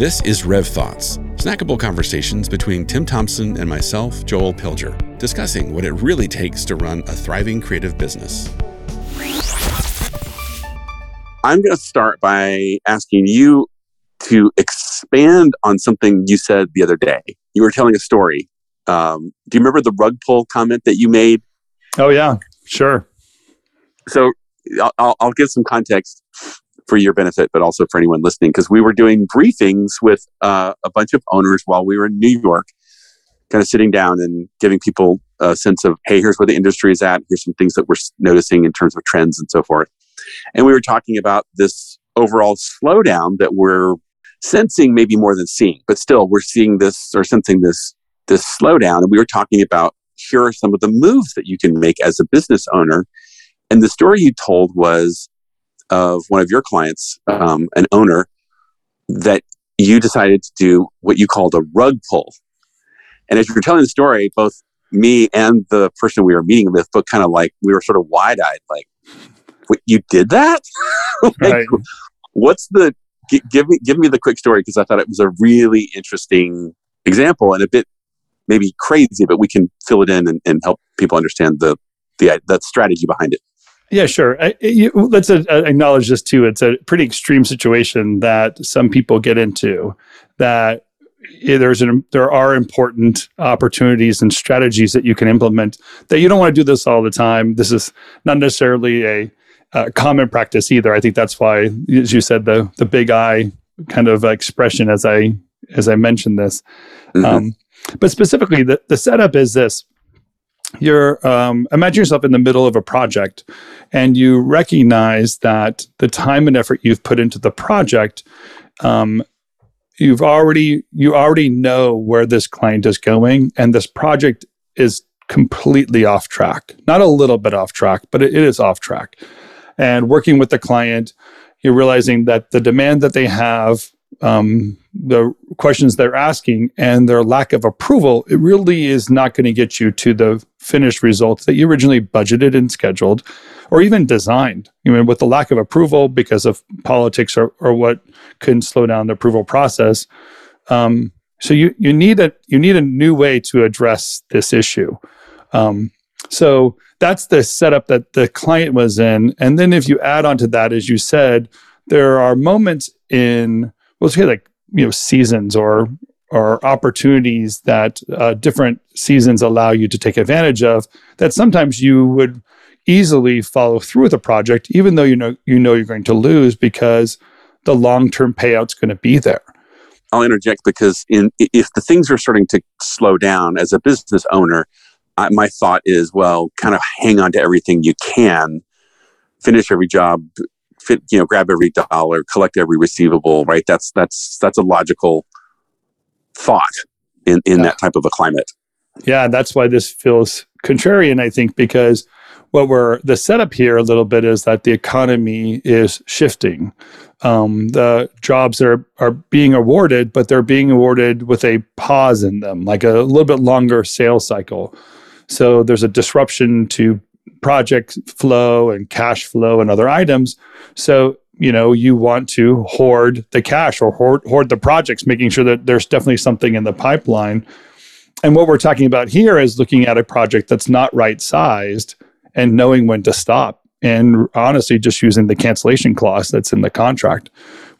This is Rev Thoughts, snackable conversations between Tim Thompson and myself, Joel Pilger, discussing what it really takes to run a thriving creative business. I'm going to start by asking you to expand on something you said the other day. You were telling a story. Um, do you remember the rug pull comment that you made? Oh, yeah, sure. So I'll, I'll give some context for your benefit, but also for anyone listening, because we were doing briefings with uh, a bunch of owners while we were in New York, kind of sitting down and giving people a sense of, hey, here's where the industry is at. Here's some things that we're noticing in terms of trends and so forth. And we were talking about this overall slowdown that we're sensing maybe more than seeing, but still we're seeing this or sensing this this slowdown. And we were talking about here are some of the moves that you can make as a business owner. And the story you told was of one of your clients, um, an owner, that you decided to do what you called a rug pull. And as you were telling the story, both me and the person we were meeting with, but kind of like we were sort of wide eyed, like, "What you did that? like, right. What's the g- give me give me the quick story because I thought it was a really interesting example and a bit maybe crazy, but we can fill it in and, and help people understand the the the strategy behind it. Yeah, sure. I, you, let's uh, acknowledge this too. It's a pretty extreme situation that some people get into. That there's an, there are important opportunities and strategies that you can implement. That you don't want to do this all the time. This is not necessarily a, a common practice either. eye think that's why, as you said, the the big I kind of expression as I as I mentioned this. Mm-hmm. Um, but specifically, the, the setup is this you're um, imagine yourself in the middle of a project and you recognize that the time and effort you've put into the project um, you've already you already know where this client is going and this project is completely off track. Not a little bit off track but it, it is off track. And working with the client you're realizing that the demand that they have um, the questions they're asking and their lack of approval, it really is not going to get you to the finished results that you originally budgeted and scheduled or even designed. You know, with the lack of approval because of politics or, or what can slow down the approval process. Um, so you you need a you need a new way to address this issue. Um, so that's the setup that the client was in. And then if you add on to that, as you said, there are moments in let's say like you know seasons or or opportunities that uh, different seasons allow you to take advantage of that sometimes you would easily follow through with a project even though you know you know you're going to lose because the long-term payout's going to be there. I'll interject because in if the things are starting to slow down as a business owner I, my thought is well kind of hang on to everything you can finish every job fit, you know, grab every dollar, collect every receivable, right? That's that's that's a logical thought in in yeah. that type of a climate. Yeah, that's why this feels contrarian, I think, because what we're the setup here a little bit is that the economy is shifting. Um, the jobs are are being awarded, but they're being awarded with a pause in them, like a little bit longer sales cycle. So there's a disruption to project flow and cash flow and other items. So, you know, you want to hoard the cash or hoard, hoard the projects, making sure that there's definitely something in the pipeline. And what we're talking about here is looking at a project that's not right sized and knowing when to stop. And honestly, just using the cancellation clause that's in the contract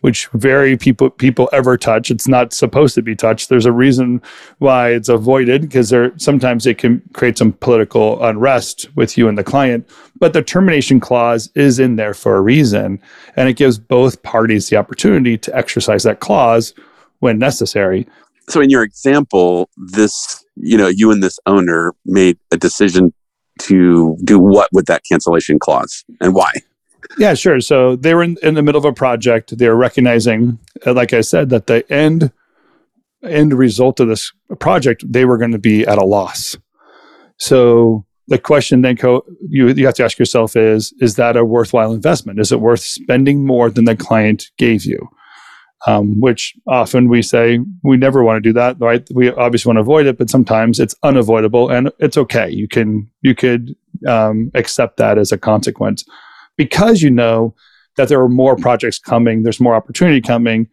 which very people people ever touch. It's not supposed to be touched. There's a reason why it's avoided because there sometimes it can create some political unrest with you and the client. But the termination clause is in there for a reason, and it gives both parties the opportunity to exercise that clause when necessary. So, in your example, this you know you and this owner made a decision to do what with that cancellation clause and why? Yeah, sure. So they were in, in the middle of a project. They were recognizing, uh, like I said, that the end end result of this project, they were going to be at a loss. So the question then co- you you have to ask yourself is is that a worthwhile investment? Is it worth spending more than the client gave you? Um, which often we say we never want to do that, right? We obviously want to avoid it, but sometimes it's unavoidable and it's okay. You can you could um, accept that as a consequence because you know that there are more projects coming, there's more opportunity coming.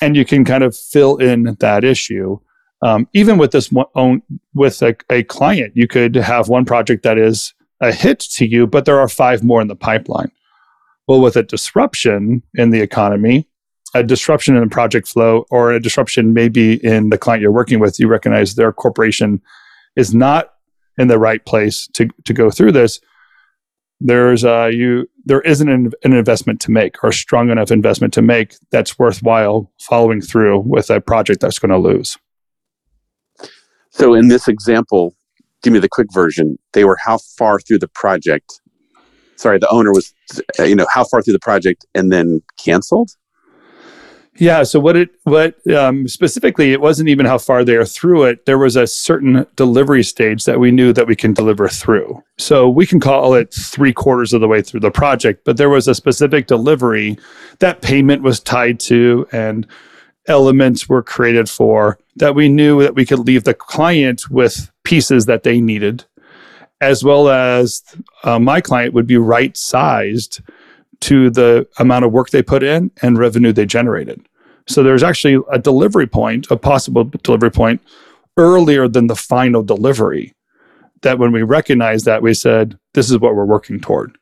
and you can kind of fill in that issue. Um, even with this one own, with a, a client, you could have one project that is a hit to you, but there are five more in the pipeline. Well, with a disruption in the economy, a disruption in the project flow, or a disruption maybe in the client you're working with, you recognize their corporation is not in the right place to, to go through this. There's uh, you there isn't an, an investment to make or a strong enough investment to make that's worthwhile following through with a project that's going to lose. So in this example, give me the quick version. They were how far through the project? Sorry, the owner was, you know, how far through the project and then canceled? Yeah. So what it what um, specifically it wasn't even how far they are through it. There was a certain delivery stage that we knew that we can deliver through. So we can call it three quarters of the way through the project, but there was a specific delivery that payment was tied to and elements were created for that we knew that we could leave the client with pieces that they needed, as well as uh, my client would be right sized to the amount of work they put in and revenue they generated. So there's actually a delivery point, a possible delivery point earlier than the final delivery. That when we recognized that, we said, this is what we're working toward.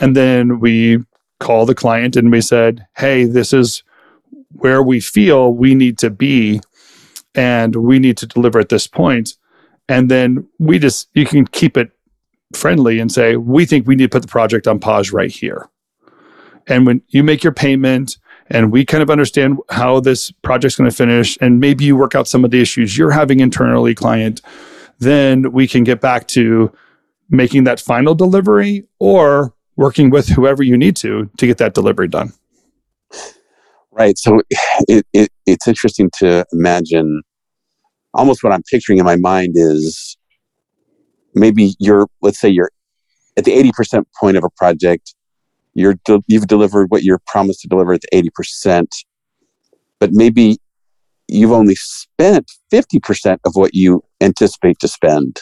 And then we call the client and we said, hey, this is where we feel we need to be and we need to deliver at this point. And then we just, you can keep it friendly and say, we think we need to put the project on pause right here. And when you make your payment and we kind of understand how this project's going to finish, and maybe you work out some of the issues you're having internally, client, then we can get back to making that final delivery or working with whoever you need to to get that delivery done. Right. So it, it, it's interesting to imagine almost what I'm picturing in my mind is maybe you're, let's say you're at the 80% point of a project you're de- you've delivered what you're promised to deliver at the 80%, but maybe you've only spent 50% of what you anticipate to spend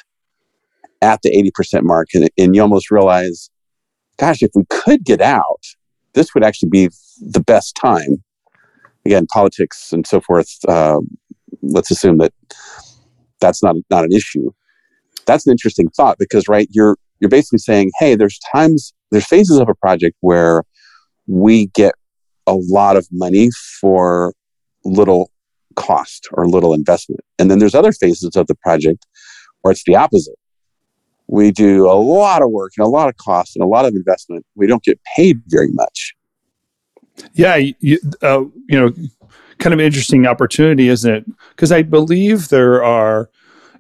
at the 80% mark. And, and you almost realize, gosh, if we could get out, this would actually be the best time. Again, politics and so forth. Uh, let's assume that that's not not an issue. That's an interesting thought because, right, you're you're basically saying, hey, there's times there's phases of a project where we get a lot of money for little cost or little investment. And then there's other phases of the project where it's the opposite. We do a lot of work and a lot of cost and a lot of investment. We don't get paid very much. Yeah, you, uh, you know, kind of interesting opportunity, isn't it? Because I believe there are,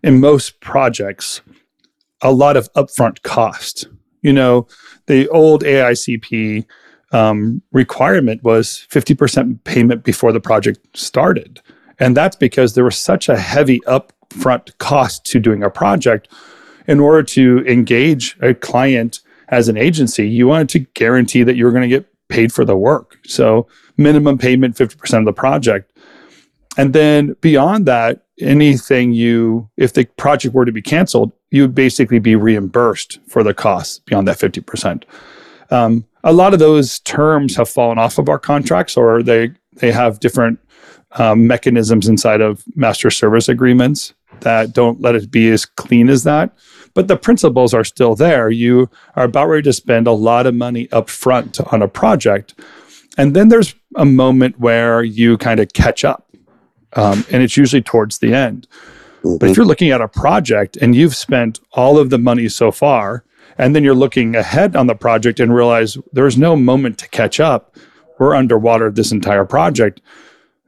in most projects, a lot of upfront cost. You know, the old AICP um, requirement was 50% payment before the project started. And that's because there was such a heavy upfront cost to doing a project. In order to engage a client as an agency, you wanted to guarantee that you were going to get paid for the work. So, minimum payment 50% of the project. And then beyond that, anything you, if the project were to be canceled, you would basically be reimbursed for the costs beyond that 50%. Um, a lot of those terms have fallen off of our contracts or they, they have different um, mechanisms inside of master service agreements that don't let it be as clean as that. But the principles are still there. You are about ready to spend a lot of money up front on a project. And then there's a moment where you kind of catch up. Um, and it's usually towards the end. Mm-hmm. But if you're looking at a project and you've spent all of the money so far, and then you're looking ahead on the project and realize there's no moment to catch up, we're underwater this entire project.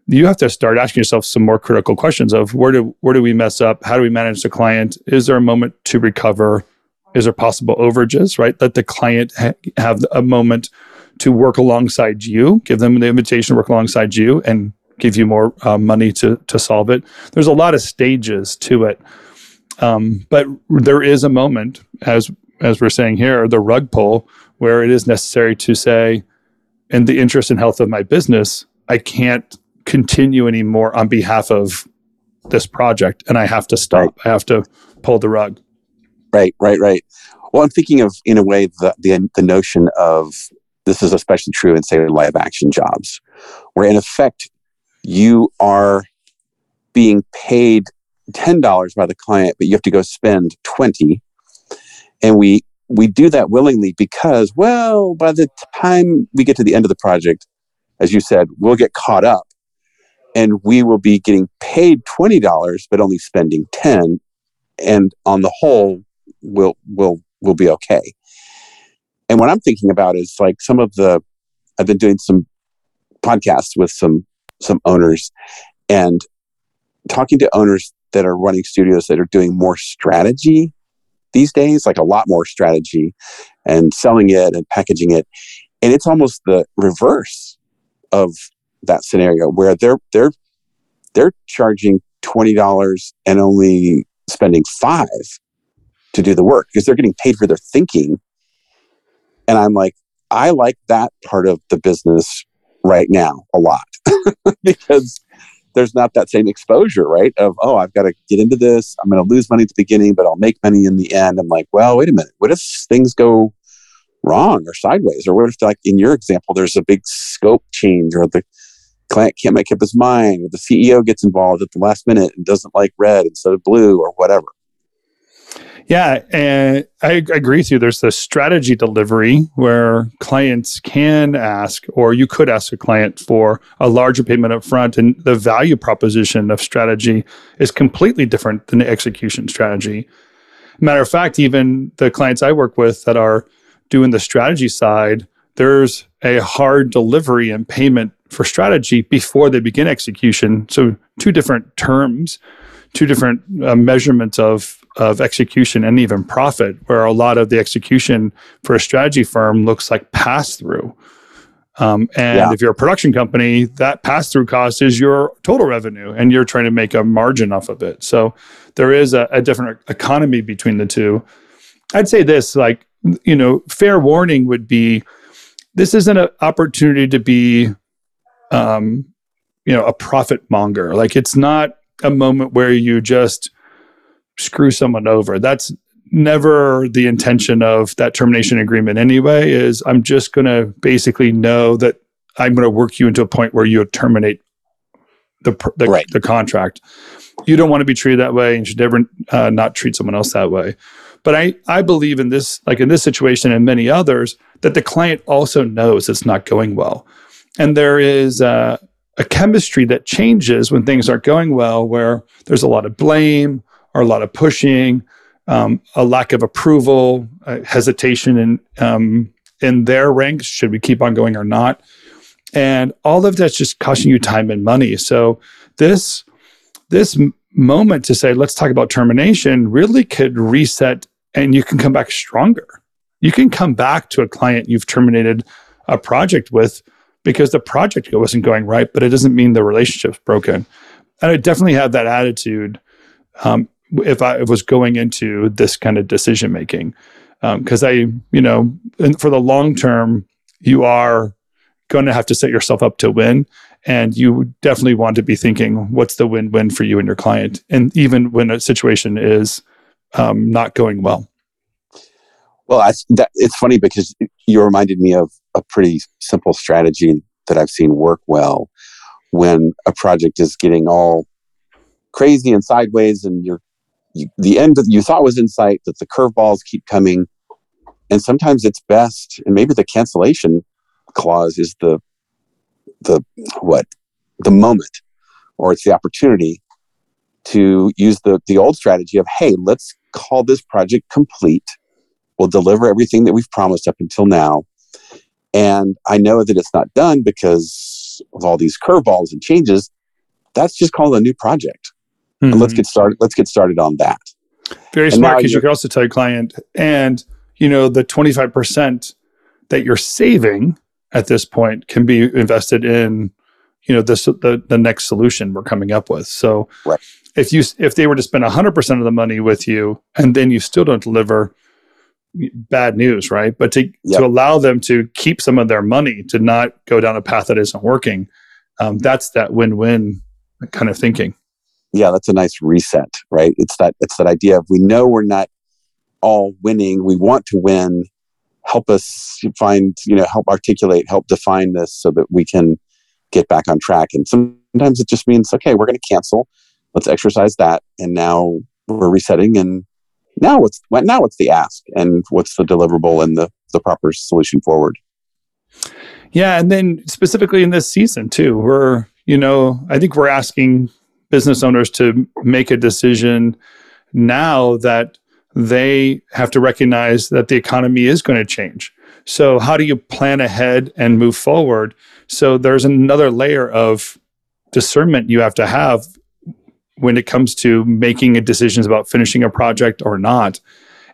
You have to start asking yourself some more critical questions of where do where do we mess up? How do we manage the client? Is there a moment to recover? Is there possible overages? Right, let the client ha- have a moment to work alongside you. Give them the invitation to work alongside you and give you more uh, money to to solve it. There's a lot of stages to it, um, but there is a moment, as as we're saying here, the rug pull, where it is necessary to say, in the interest and health of my business, I can't continue anymore on behalf of this project, and I have to stop. Right. I have to pull the rug. Right, right, right. Well, I'm thinking of, in a way, the the, the notion of this is especially true in say live action jobs, where in effect you are being paid $10 by the client, but you have to go spend 20. And we we do that willingly because, well, by the time we get to the end of the project, as you said, we'll get caught up and we will be getting paid $20, but only spending 10. And on the whole, we'll, we'll, we'll be okay. And what I'm thinking about is like some of the, I've been doing some podcasts with some, some owners and talking to owners that are running studios that are doing more strategy these days, like a lot more strategy and selling it and packaging it. And it's almost the reverse of that scenario where they're they're they're charging twenty dollars and only spending five to do the work because they're getting paid for their thinking. And I'm like, I like that part of the business right now a lot because there's not that same exposure, right? Of, oh, I've got to get into this. I'm going to lose money at the beginning, but I'll make money in the end. I'm like, well, wait a minute. What if things go wrong or sideways? Or what if, like in your example, there's a big scope change or the client can't make up his mind or the CEO gets involved at the last minute and doesn't like red instead of blue or whatever? Yeah, and I agree with you. There's the strategy delivery where clients can ask, or you could ask a client for a larger payment up front, and the value proposition of strategy is completely different than the execution strategy. Matter of fact, even the clients I work with that are doing the strategy side, there's a hard delivery and payment for strategy before they begin execution. So, two different terms, two different uh, measurements of of execution and even profit, where a lot of the execution for a strategy firm looks like pass through. Um, and yeah. if you're a production company, that pass through cost is your total revenue, and you're trying to make a margin off of it. So there is a, a different economy between the two. I'd say this, like you know, fair warning would be this isn't an opportunity to be, um, you know, a profit monger. Like it's not a moment where you just screw someone over. That's never the intention of that termination agreement anyway is i'm just going to basically know that i'm going to work you into a point where you terminate the the, right. the contract you don't want to be treated that way and should never uh, not treat someone else that way but i i believe in this like in this situation and many others that the client also knows it's not going well and there is uh, a chemistry that changes when things aren't going well where there's a lot of blame or a lot of pushing, um, a lack of approval, hesitation in um, in their ranks. Should we keep on going or not? And all of that's just costing you time and money. So this this moment to say let's talk about termination really could reset, and you can come back stronger. You can come back to a client you've terminated a project with because the project wasn't going right, but it doesn't mean the relationship's broken. And I definitely have that attitude um, if I was going into this kind of decision making. Because um, I, you know, for the long term, you are going to have to set yourself up to win. And you definitely want to be thinking, what's the win win for you and your client? And even when a situation is um, not going well. Well, I, that, it's funny because you reminded me of a pretty simple strategy that I've seen work well when a project is getting all crazy and sideways and you're you, the end that you thought was in sight, that the curveballs keep coming. And sometimes it's best, and maybe the cancellation clause is the the what the moment, or it's the opportunity to use the the old strategy of hey, let's call this project complete. We'll deliver everything that we've promised up until now. And I know that it's not done because of all these curveballs and changes. That's just called a new project. Mm-hmm. And let's get started. Let's get started on that. Very and smart because you can also tell your client, and you know the twenty five percent that you're saving at this point can be invested in you know this the the next solution we're coming up with. So right. if you if they were to spend hundred percent of the money with you and then you still don't deliver, bad news, right? But to yep. to allow them to keep some of their money to not go down a path that isn't working, um, that's that win win kind of thinking yeah, that's a nice reset, right? It's that it's that idea of we know we're not all winning. We want to win. Help us find, you know, help articulate, help define this so that we can get back on track. And sometimes it just means, okay, we're going to cancel. Let's exercise that. And now we're resetting. And now what's, now what's the ask and what's the deliverable and the, the proper solution forward? Yeah. And then specifically in this season too, we're, you know, I think we're asking business owners to make a decision now that they have to recognize that the economy is going to change. So, how do you plan ahead and move forward? So, there's another layer of discernment you have to have when it comes to making decisions about finishing a project or not.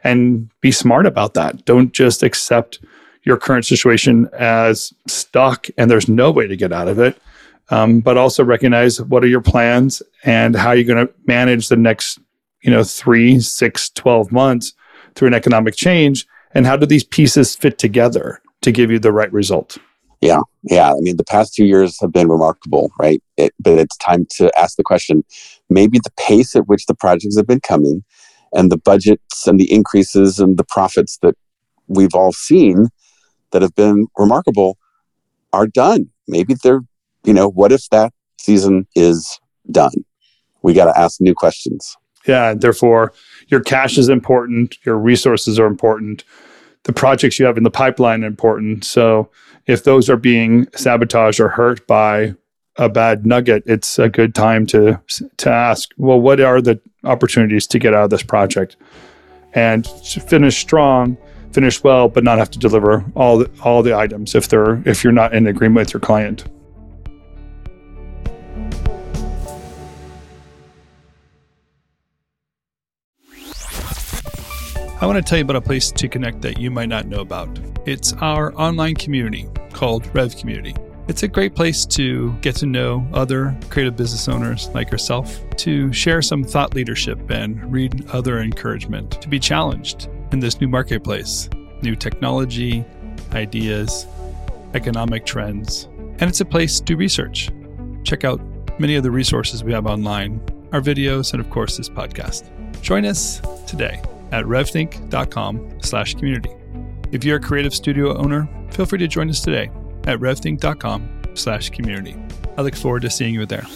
And be smart about that. Don't just accept your current situation as stuck and there's no way to get out of it. Um, but also recognize what are your plans and how you're going to manage the next you know three six 12 months through an economic change and how do these pieces fit together to give you the right result? Yeah yeah. I mean the past two years have been remarkable right? It, but it's time to ask the question maybe the pace at which the projects have been coming and the budgets and the increases and the profits that we've all seen that have been remarkable are done. Maybe they're you know what if that season is done? We got to ask new questions. Yeah therefore your cash is important your resources are important the projects you have in the pipeline are important. So if those are being sabotaged or hurt by a bad nugget it's a good time to to ask well what are the opportunities to get out of this project? And finish strong finish well but not have to deliver all the, all the items if they're if you're not in agreement with your client I want to tell you about a place to connect that you might not know about. It's our online community called Rev Community. It's a great place to get to know other creative business owners like yourself, to share some thought leadership and read other encouragement, to be challenged in this new marketplace, new technology, ideas, economic trends. And it's a place to research. Check out many of the resources we have online, our videos, and of course, this podcast. Join us today at revthink.com slash community. If you're a creative studio owner, feel free to join us today at revthink.com slash community. I look forward to seeing you there.